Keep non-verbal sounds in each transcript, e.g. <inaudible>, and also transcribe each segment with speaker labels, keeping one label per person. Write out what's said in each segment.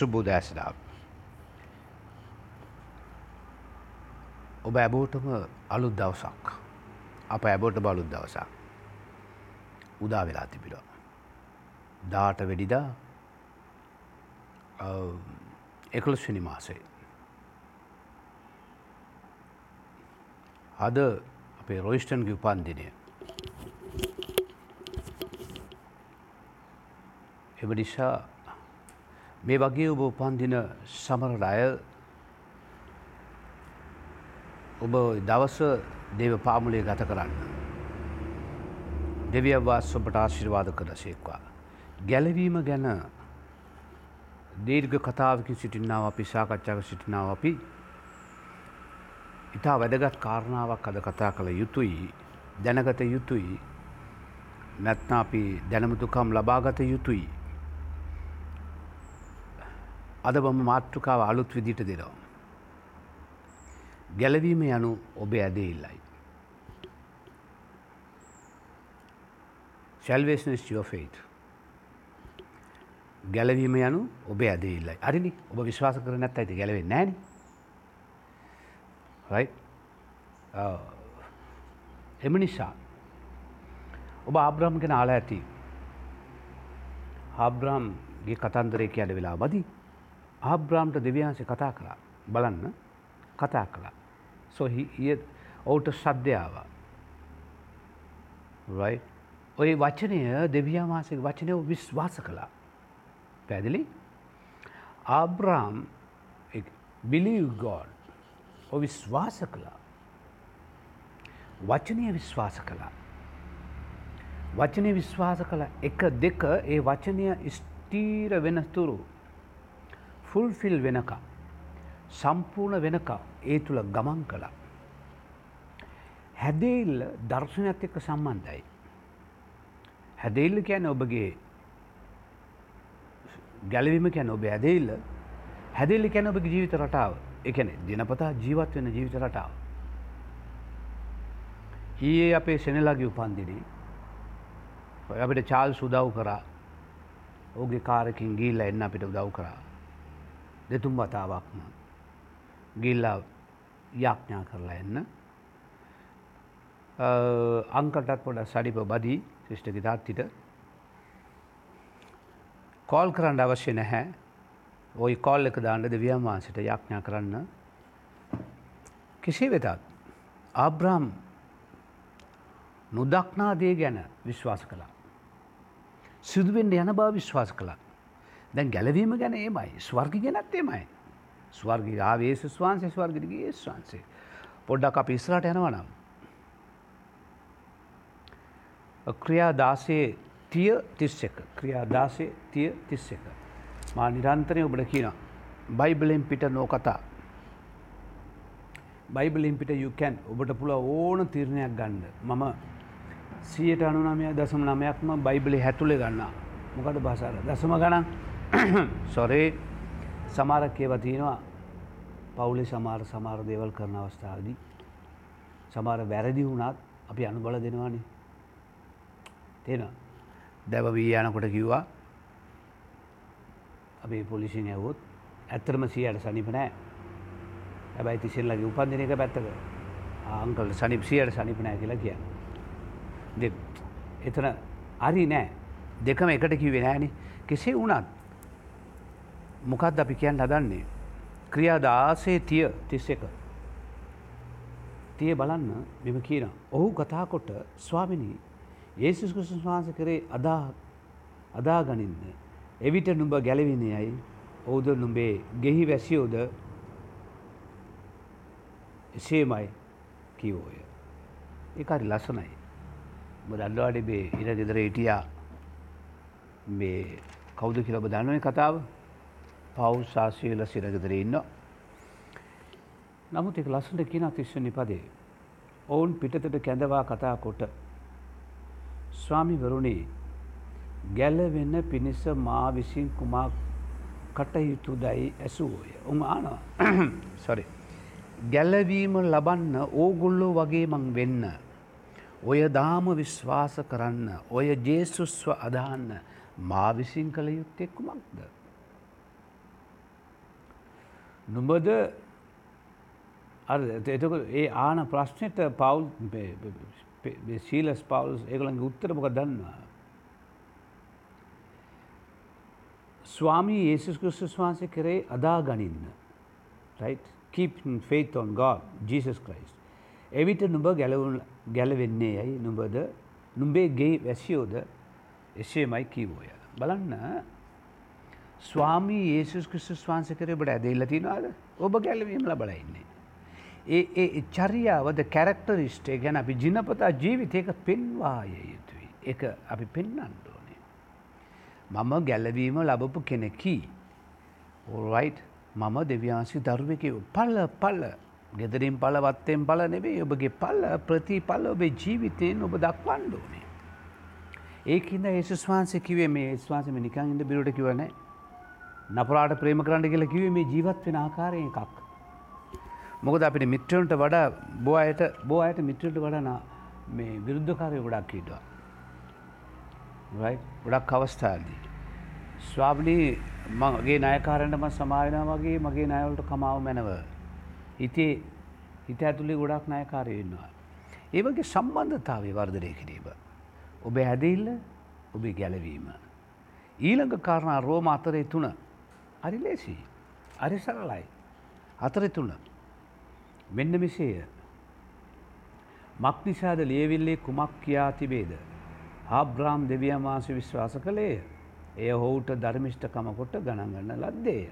Speaker 1: සුබෝදෑසනාව. ඔබ ඇබෝටම අලුත් දවසක් අප ඇබෝට බලුත් දවසක් උදා වෙලා තිබිලා. දාට වෙඩිදා එකොළොස්වනි මාසේ. අද අපේ රොයිස්ටන්ගේ උපන්දිනය. එම නිසා මේ වගේ ඔබ උපන්දින සමරට අය ඔබ දවස දේව පාමුලේ ගත කරන්න. දෙවියවාස් ඔබට ආශිර්වාද කර සේක්වා. ගැලවීම ගැන දීර්ඝ කතාවකින් සිටින්නාව අපි සාකච්ඡාක සිටිනාව අපි ඉතා වැදගත් කාරණාවක් අද කතා කළ යුතුයි දැනගත යුතුයි නැත්න අපි දැනමුතුකම් ලබාගත යුතුයි. අද බම මාතෘකාව අලුත් විදිට දෙනවා. ගැලවීම යනු ඔබේ ඇදෙඉල්ලයි. Salvation is your faith. ගැලවීම යනු ඔබ ඇදෙල්ලයි අරිනි ඔබ විශ්වාස කර නැත් ඇති ගැලවෙ නෑන එම නිසා ඔබ ආබ්‍රහම් ගෙන ආලා ඇති ආබ්‍රාම්ගේ කතන්දරය කියල වෙලා බදි ආබ්‍රාම්ට දෙවියන්සේ කතා කළා. බලන්න. කතා කළා. සොහි ඔවුට සද්ධ්‍යාව ඔය වචනය දෙවියමාසක වචනය විශ්වාස කළා. පැදිලි ආබ්‍රාම් බිලිව් ගෝඩ් ඔ විශ්වාස කළා. වචනය විශ්වාස කළා. වචනය විශ්වාස කළ එක දෙක ඒ වචනය ස්ටීර වෙනතුරු ෆුල්ෆිල් වෙනක සම්පූර්ණ වෙනක ඒ තුළ ගමන් කළා. හැදේල්ල දර්ශනයක් එක්ක සම්බන්ධයි. හැදේල්ල කියන ඔබගේ ගැලවීම කැන ඔබ ඇදෙල්ල හැදෙල්ලි කැන ඔබ ජීවිත රටාව එකන දිනපතා ජීවත් වෙන ජීවිත රටාව. ඊයේ අපේ සෙනලාගේ උපන්දිනේ අපිට චාල් සුදව් කරා ඕගේ කාරකින් ගිල්ල එන්න අපිට උදව් කරා දෙතුම් වතාවක්ම ගිල්ලා යාඥා කරලා එන්න අංකටත් පොඩ සඩිප බදී ශිෂ්ට ගිතාත්තිට කෝල් කරන්න අවශ්‍ය නැහැ ඔයි කෝල් එක දාන්නද දෙවියන් වහන්සට යාඥා කරන්න කෙසේ වෙතත් ආබ්‍රාම් නොදක්නාදේ ගැන විශ්වාස කළා. සිදුවෙන්ට යන බව විශ්වාස කළා. දැන් ගැලවීම ගැන ඒමයි ස්වර්ග ගැනත් එමයි. ස්වර්ග ආවේශ ස්වාන්සේ ස්වර්ගගේ ස්වන්සේ. පොඩ්ඩක් අප ඉස්රට යනවනම්. ක්‍රියා දාසේ තිය තිස්ස එක ක්‍රියා දාසේ තිය තිස්ස එක. මා නිරන්තරය ඔබට කියන බයිබලෙන් පිට නෝ කතා. බයිබලින් පිට යුකැන් ඔබට පුළ ඕන තිරණයක් ගන්න මම සියට අනුනමය දසම නමයක්ම බයිබලි හැතුලේ ගන්නා මොකට බසාර දසම ගණන් සොරේ සමාරක් කියව තියෙනවා පවුලේ සමාර සමාර දේවල් කරන අවස්ථාවදී. සමාර වැරදි වුණත් අපි අනුබල දෙනවානේ. තියෙන දැව වී යනකොට කිව්වා අපේ පොලිසින් ඇවොත් ඇත්තරම සියයට සනිප නෑ. හැබැයි තිසිල්ලගේ උපන්දින එක පැත්තක. අංකල් සනිප සියයට සනිප නෑ කියලා කියන්න. එතන අරි නෑ. දෙකම එකට කිවේ නෑන. කෙසේ වුණත් මොකක්ද අපි කියන්න හදන්නේ? ක්‍රියාද ආසේ තිය තිස්ස එක තිය බලන්න මෙම කියන ඔහු කතාකොට ස්වාමිනී ඒසුස් කෘෂන් වහන්ස කරේ අදා අදා ගනින්න එවිට නුඹ ගැලවිනයයි ඔවුද නුඹේ ගෙහි වැසියෝද? එසේමයි කිවෝය ඒකාරි ලස්සනයි. දල්ලවාඩි බේ ඉර ගෙදර හිටියා. මේ කෞුද කියලබ දන්නවන කතාව? පව් ශාසීල සිරගෙදර ඉන්න නමුත් එක ලස්සට කියන තිශ්ව නිපදේ ඔවුන් පිටතට කැඳවා කතා කොට ස්වාමිවරුණේ ගැලවෙන්න පිණිස මා විසින් කුමා කටයුතු දැයි ඇසුවෝය? උම ආනවා සොරි ගැලවීම ලබන්න ඕගොල්ලෝ වගේ මං වෙන්න. ඔය දාම විශ්වාස කරන්න. ඔය ජේසුස්ව අදහන්න. මා විසින් කළ යුත්තෙක් කුමක්ද? නුඹද එතක ඒ ආන ප්‍රශ්නයට පවුල් සීලස් පවුල්ස් ඒගලන්ගේ උත්තරමක දන්නවා. ස්වාමී ඒසුස් කෘස්තුස් වහන්සේ කරේ අදා ගනින්න. right? keep faith on God, Jesus Christ. එවිට නුඹ ගැලවෙන්නේ යයි නුඹද නුඹේ ගේ වැසියෝද එසේමයි කීවෝය. බලන්න ස්වාමී ඒසුස් ක්‍රිස්තුස් වහන්සේ කරේ ඔබට ඇදහිල්ල තියෙනවාද? ඔබ ගැලවීම ලබලා ඉන්නේ. ඒ ඒ චර්යාවද කැරක්ටරිස්ට් ගැන අපි ජිනපතා ජීවිතයක පෙන්වාය යුතුයි. ඒක අපි පෙන්වන්න ඕනේ. මම ගැලවීම ලබපු කෙනෙකි. ඕරයිට් මම දෙවියන්සි දරුවෙකි පල්ල පල්ල ගෙදරින් පලවත්තෙන් පල නෙවේ ඔබගේ පල්ල ප්‍රතිපල්ල ඔබේ ජීවිතයෙන් ඔබ දක්වන්න ඕනේ. ඒකින්ද ඒසුස් වහන්සේ කිවේ මේ ස්වාසම නිකන් ඉඳ බිරුට කිවනෑ නපුරාට ප්‍රේම කරන්න කියලා කිවේ මේ ජීවත් වෙන ආකාරය එකක්. මොකද අපිට මිත්‍රවන්ට වඩා බෝ අයට බෝ අයට මිත්‍රට වඩා මේ විරුද්ධකාරය ගොඩක් හිටවා. ගොඩක් අවස්ථාදී. ස්වාබනී මගේ නයකාරයටම සමායන වගේ මගේ නයවලට කමාව මැනව. හිතේ හිත ඇතුළේ ගොඩක් නයකාරය ඉන්නවා. ඒවගේ සම්බන්ධතාවේ වර්ධනය කිරීම. ඔබ හැදඉල්ල ඔබේ ගැලවීම. ඊළඟ කාරණා රෝම අතරේ තුන අරි ලේසි අරි සරලයි. අතරෙ තුන මෙන්න මෙසේය. මක්නිසාද ලියවිල්ලේ කුමක් කියා තිබේද? ආබ්‍රාම් දෙවියන් වහන්සේ විශ්වාස කළේය. එය හොවුට ධර්මිෂ්ඨකම කොට ගණන්ගන්න ලද්දේය.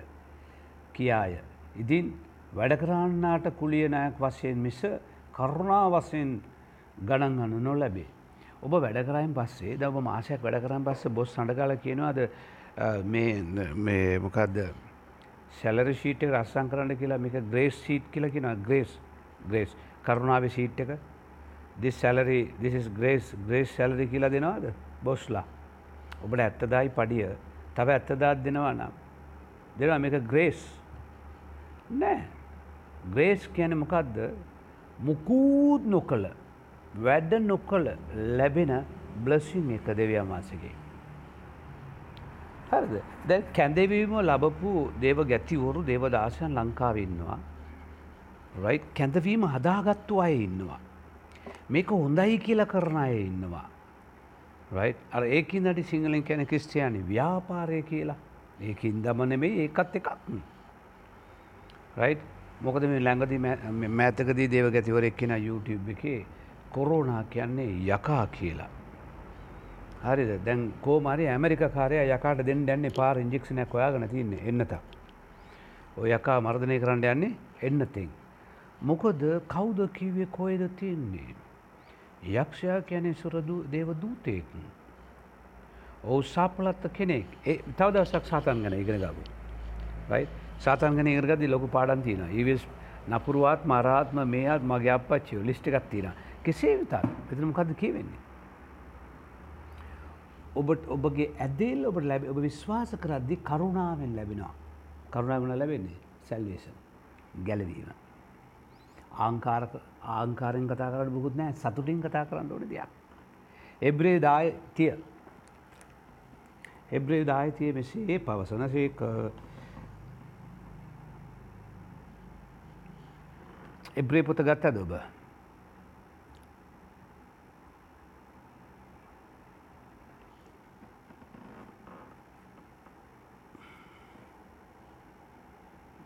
Speaker 1: කියාය. ඉදින් වැඩකරන්නාට කුලියනයක් වශයෙන් මිස කරුණා වශයෙන් ගණන්ගන්න නොලැබේ. ඔබ වැඩකරයින් පස්සේ දව මාසයක් වැඩ කරන් පස්ස බොස් සඳකාල කියනවාද මේ මොකක්ද සැලර ශීට් එක රස්සං කරන්න කියලා මේක ග්‍රේස් සීට් කියලා කියෙන ග්‍රේස් ග්‍රේස් කරුණාව සීට් එක. The salary this grace grace salary කියලා දෙනවාද? බොස්ලා. ඔබට ඇත්තදායි පඩිය. තව ඇත්තදාත් දෙනවා නම්. දෙනවා මේක ග්‍රේස් නෑ. ග්‍රේස් කියන මොකක්ද මුකූත් නොකළ වැඩ නොකළ ලැබෙන බ්ලසින් එක දෙවියන් වහන්සේගේ. හරිද? දැ කැඳවීම ලබපු දේව ගැතිවරු දේවදාසයන් ලංකාවන්නවා රයි් කැඳවීම හදාගත්තු අය ඉන්නවා. මේක හොඳයි කියල කරන අය ඉන්නවා. රයි් අර ඒකින් නටි සිංහලෙන් කැන ක්‍රස්ටයානි ව්‍යාපාරය කියලා. ඒකින් දමනෙමේ ඒකත් එකක්. රයි් මොකද මේ ලැඟදි මෑතකදී දේව ගැතිවරෙක් කියෙන YouTube එකේ කොරෝනා කියන්නේ යකා කියලා. හරිද දැන් කෝමරි ඇමරික කාරය යකාට දෙන්න දැන්නේ පාර ඉංජික්ෂනයක් ඔයාගන තියන්නේ එන්නත. ඔය යකා මර්ධනය කරන්න යන්නේ එන්නතෙන්. මොකොද කෞුද කිවේ කොයද තියන්නේ. යක්ෂයා කියැනෙ සුරදු දේව දූතයෙක්. ඔවු සාපලත්ත කෙනෙක් ඒ තවදසක් සාතන් ගන ඉගෙන ගබු. සාතන්ගන ඉරගදි ලොකු පාඩන් තියන ඒවිස් නපුරුවත් මරාත්ම මේත් මගේ අපච්චියෝ ලිස්ටිකත් තින කෙසේ විතත් එතනමකද කියවෙන්නේ. ඔබට ඔබගේ ඇදේල් ඔබට ලැබ ඔබ විශ්වාස කරද්දි කරුණාවෙන් ලැබෙනවා. කරුණාවන ලැබෙන්නේ සැල්වේෂන් ගැලවීම. ආංකාරක ආංකාරෙන් කතා කරට බුකුත් නෑ සතුටින් කතා කරන්න ඕන දෙයක්. එබ්‍රේ දාය තිය. එබ්‍රේ දායතිය මෙසේ පවසන සේක එබ්‍රේ පොත ගත්ත දොබ.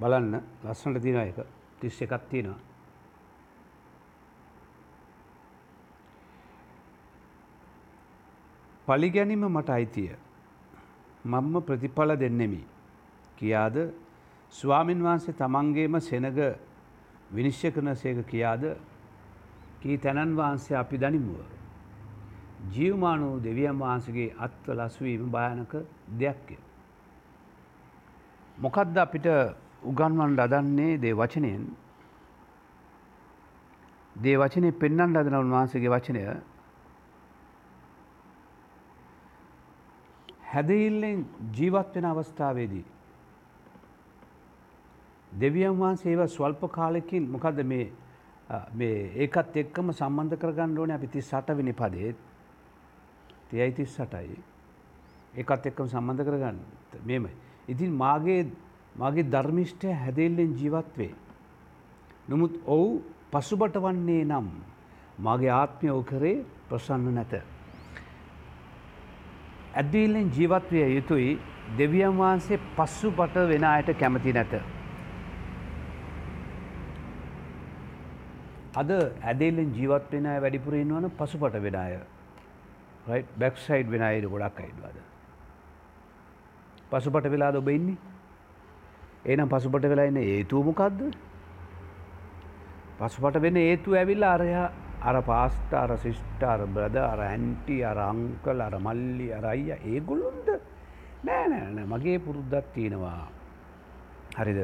Speaker 1: බලන්න ලස්සනට තින එක තිස්ස එකක් තියෙනවා. පලිගැනීම මට අයිතිය මම්ම ප්‍රතිඵල දෙන්නෙමි කියාද ස්වාමින් වහන්සේ තමන්ගේම සෙනග විනිශ්්‍ය කරන සේක කියාද කී තැනන් වහන්සේ අපි දනිමුව. ජීවමානූ දෙවියන් වහන්සගේ අත්ව ලස්වීම භයනක දෙයක්ය. මොකක්ද අපිට උගන්වන්ට අදන්නේ දේ වචනයෙන් දේ වචනය පෙන්න්නන් අදන උන්වහන්සේගේ වචනය හැදඉල්ලෙන් ජීවත් වෙන අවස්ථාවේදී. දෙවියන් වහන්සේව ස්වල්ප කාලෙකින් මොකද මේ ඒකත් එක්කම සම්බන්ධ කරගන්න ඕන අපි තිස් සටවිනි පදේත් තියයි තිස් සටයි ඒකත් එක්කම සම්බන්ධ කරගන්න මෙමයි. ඉතින් මාගේ මගේ ධර්මිෂ්ඨය හැදෙල්ලෙන් ජීවත් වේ. නමුත් ඔවු පසුබට වන්නේ නම් මගේ ආත්මය ඔ කරේ ප්‍රසන්න නැත. ඇදීල්ලෙන් ජීවත්වය යුතුයි දෙවියන් වහන්සේ පස්සුපට වෙන අයට කැමති නැත. අද ඇදේලෙන් ජීවත් වෙන අය වැඩිපුර ඉන්නවන පසුපට වෙන අය. බැක්සයිඩ් වෙන අයට ගොඩක් අයිඩවාද. පසුපට වෙලාද ඔබ ඉන්නේ? ඒනම් පසුපට වෙලා එන්න ඒතුවමකක්ද පසුපට වෙන ඒතු ඇවිල්ලා අරයා අර පාස්ට අර සිිෂ්ට අර බ්‍රද අර ඇන්ටි අර අංකල් අර මල්ලි අර අයිය ඒගොල්ලොන්ද? නෑ නෑන මගේ පුරුද්දත් තියෙනවා. හරිද?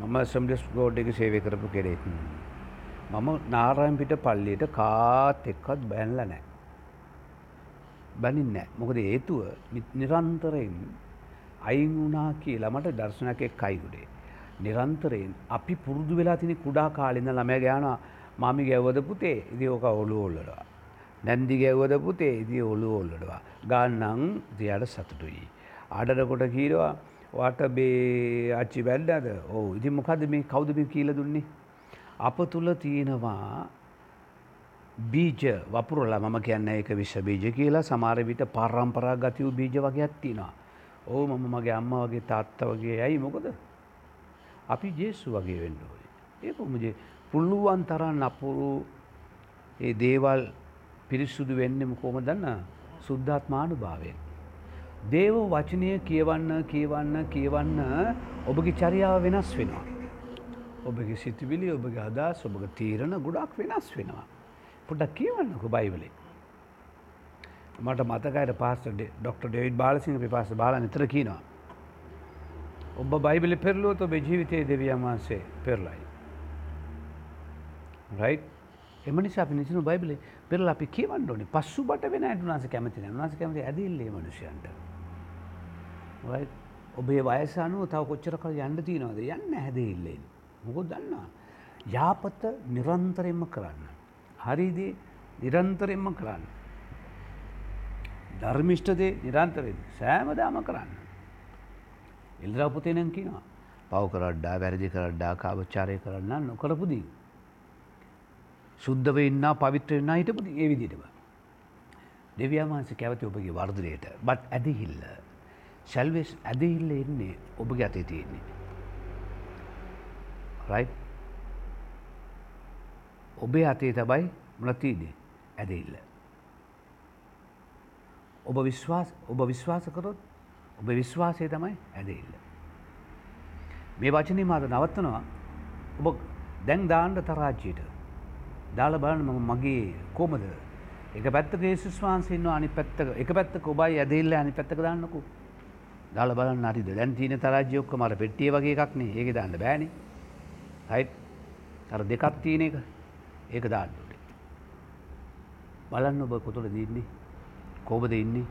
Speaker 1: මම සම්ඩස් ගෝඩ් එක සේවය කරපු කෙරෙත් මම නාරයම් පිට පල්ලියට කාත් එක්කත් බැන්ල නෑ බැනින්න මොකද ඒතුව නිරන්තරයෙන් අයින් වුණා කියලා මට දර්ශනක එක් අයිගුඩේ නිරන්තරයෙන් අපි පුරුදු වෙලා තිනි කුඩා කාලින්න ළමය ගෑනවා මමි ගැව්වද පුතේ? ඉදි ඕක ඔලු ඔල්ලඩවා. නැන්දි ගැව්වද පුතේ? ඉදි ඔලු ඔල්ලඩවා. ගන්නං තියට සතුටුයි. අඩරකොට කීරවා වට බේ අච්චි වැල්ඩද ඕ ඉති මොකද මේ කෞදම කියල දුන්නේ. අප තුළ තියෙනවා බීජ වපුරල මම කියන්න එක විශ්ව බීජ කියලා සමාර විට පරම්පරා ගතිවූ බීජ වගේ ඇත්තිනවා. ඕ මම මගේ අම්ම වගේ තාත්ත වගේ ඇයි මොකද අපි ජේසු වගේ වෙන්ඩෝයි. ඒක මුජේ පුළුවන් තරන් අපුරු ඒ දේවල් පිරිස්සුදු වෙන්නෙම කොම දන්න සුද්ධාත්මානු භාවයෙන්. දේව වචනය කියවන්න කියවන්න කියවන්න ඔබගේ චරියාව වෙනස් වෙනවා. ඔබගේ සිතිවිලි ඔබගේ අදා ඔබග තීරණ ගොඩක් වෙනස් වෙනවා. පොඩක් කියවන්නක බයිවලේ. මට මතකයට පාස්ට ඩොක්ට ඩෙවිඩ් බාලසිංහ පිපාස බාල නිතර කියනවා. ඔබ බයිබලි පෙරලුවත ඔබ ජීවිතයේ දෙවියන් වහන්සේ පෙරලයි. රයි් එම නිසා අපි නිසිනු බයිබලි පෙරල අපි කියවන්න ඕනේ පස්සු බට වෙන ඇටුනාස කැමති නාස කැමති ඇදිල්ලේ මනුෂයන්ට ඔබේ වයසානුව තව කොච්චර කල් යන්න තියනවද යන්න හැදඉල්ලෙන් මොකො දන්නා යාපත නිරන්තරෙන්ම කරන්න. හරිදේ නිරන්තරෙන්ම කරන්න. ධර්මිෂ්ටදේ නිරන්තරෙන් සෑමදාම කරන්න. එල්දරපුතේනැන් කිනවා පව් කරඩ්ඩා වැරදි කරඩ්ඩා කාවච්චාරය කරන්න නොකරපුදී සුද්ධව ඉන්න පවිත්‍ර වෙන්න හිටපු ඒ විදිටම. දෙවියන්වහන්සේ කැවති ඔබගේ වර්ධනයට. බත් ඇදහිල්ල. සැල්වෙස් ඇදහිල්ල එන්නේ ඔබගේ අතේ තියෙන්නේ. රයි ඔබේ අතේ තබයි මනතිීනේ ඇදහිල්ල. ඔබ විශ්වාස ඔබ විශ්වාස කරොත් ඔබ විශ්වාසය තමයි ඇදහිල්ල. මේ වචනී මාද නවත්තනවා. ඔබ දැන් දාණ්ඩ තරාජ්‍යයට. දාල බලන්න මම මගේ කොමද එක පැත්තක ඒසුස් වහන්සේන්න අනි පැත්තක එක පැත්තක ඔබයි ඇදෙල්ල අනි පැත්තක දාන්නකු. දාල බලන්න අරිද. දැන් තියන තරාජයොක්ක මට පෙට්ටිය වගේ එකක්නේ ඒක දාන්න බෑනි. හයි තර දෙකක් තියෙන එක. ඒක දාන්නට බලන්න ඔබ කොතුළ දන්නේ කෝබද ඉන්නේ?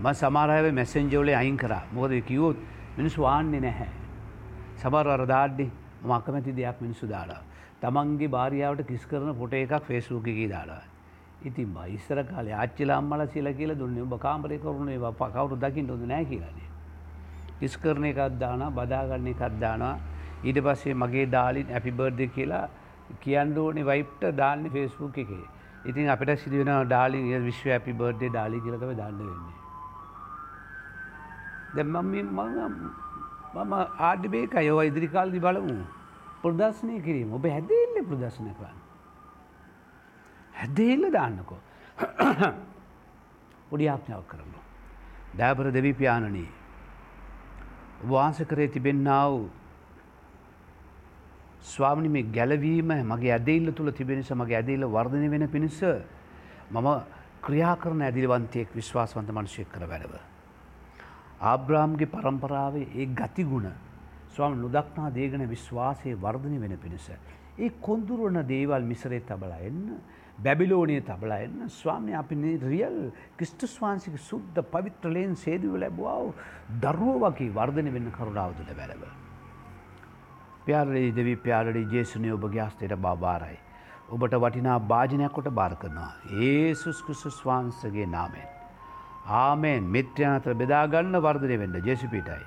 Speaker 1: ම සමාරය මැසෙන්ජෝලේ අයින් කරා. මොකද කිවෝත් මිනිස් වාන්නේ නැහැ. සබර අර දාඩ්ඩේ මම අකමැති දෙයක් මිනිස්සු දාලා. තමන්ගේ භාරියාවට කිස් කරන පොට එකක් ෆේස්බුකකී දාලා. ඉතින් ඉස්සර කාලේ ආච්චිලා අම්මලා කියලා කියලා දුන්නේ. ඔබ කාමරේ කරුණේ කවුරු දකින්න හොඳ නැහැ කියලානේ. කිස් කරන එකක් දානවා බදාගන්න එකක් දානවා ඊට පස්සේ මගේ ඩාලින් හැපි බර්ත්ඩේ කියලා කියන්න ඕනේ වයිෆ්ට දාන්නේ ෆේස්බුක් එකේ. ඉතින් අපිට සිදු වෙනවා ඩාලින් විශ්ව හැපි බර්ත්ඩේ ඩාලි කියලා තමයි දාන්න වෙන්නේ. දැන් මම මම මම ආඩිබේකයි ඔව ඉදිරිකාල්දි බලමු ප්‍රදර්ශනය කිරීම ඔබ හැදෙල්ල ප්‍රදර්ශන කරන්න. හැදෙල්ල දාන්නකෝ <coughs> පොඩි ආඥාවක් කරන්න. දෑපර දෙවිපාණනී වාස කරේ තිබෙන්න්නා වූ ස්වාමිනි මේ ගැලවීම මගේ ඇදෙල්ල තුළ තිබෙනස මගේ ඇදෙල්ල වර්ධනය වෙන පිණිස මම ක්‍රියා කරන ඇදිලිවන්තයෙක් විශ්වාසවන්ත මනුෂයක් කර වැඩව. ආබ්‍රාම්ගේ පරම්පරාවේ ඒ ගතිගුණ ස්වාම නොදක්නා දේගන විශ්වාසය වර්ධනය වෙන පිණිස. ඒ කොන්දුරුවන දේවල් මිසරේ තබලා එන්න බැබිලෝනය තබලා එන්න ස්වාමය අපි රියල් ක්‍රිස්ටස්වාන්සික සුද්ධ පවිත්‍රලයෙන් සේදුව ලැබවාව දරුව වගේ වර්ධන වෙන්න කරුණාවතුළ බැලව. ප්‍යාලී දෙවී ප්‍යාලඩි ජේසුනය ඔබගේ අස්තයට බාබාරයි. ඔබට වටිනා භාජනයක් කොට බාර කරනවා. ඒසුස් ක්‍රිස්තුස් වහන්සගේ නාමෙන්. ආමෙන් මිත්‍රයන් අතර බෙදාගන්න වර්ධනය වෙන්න ජේසුපිටයි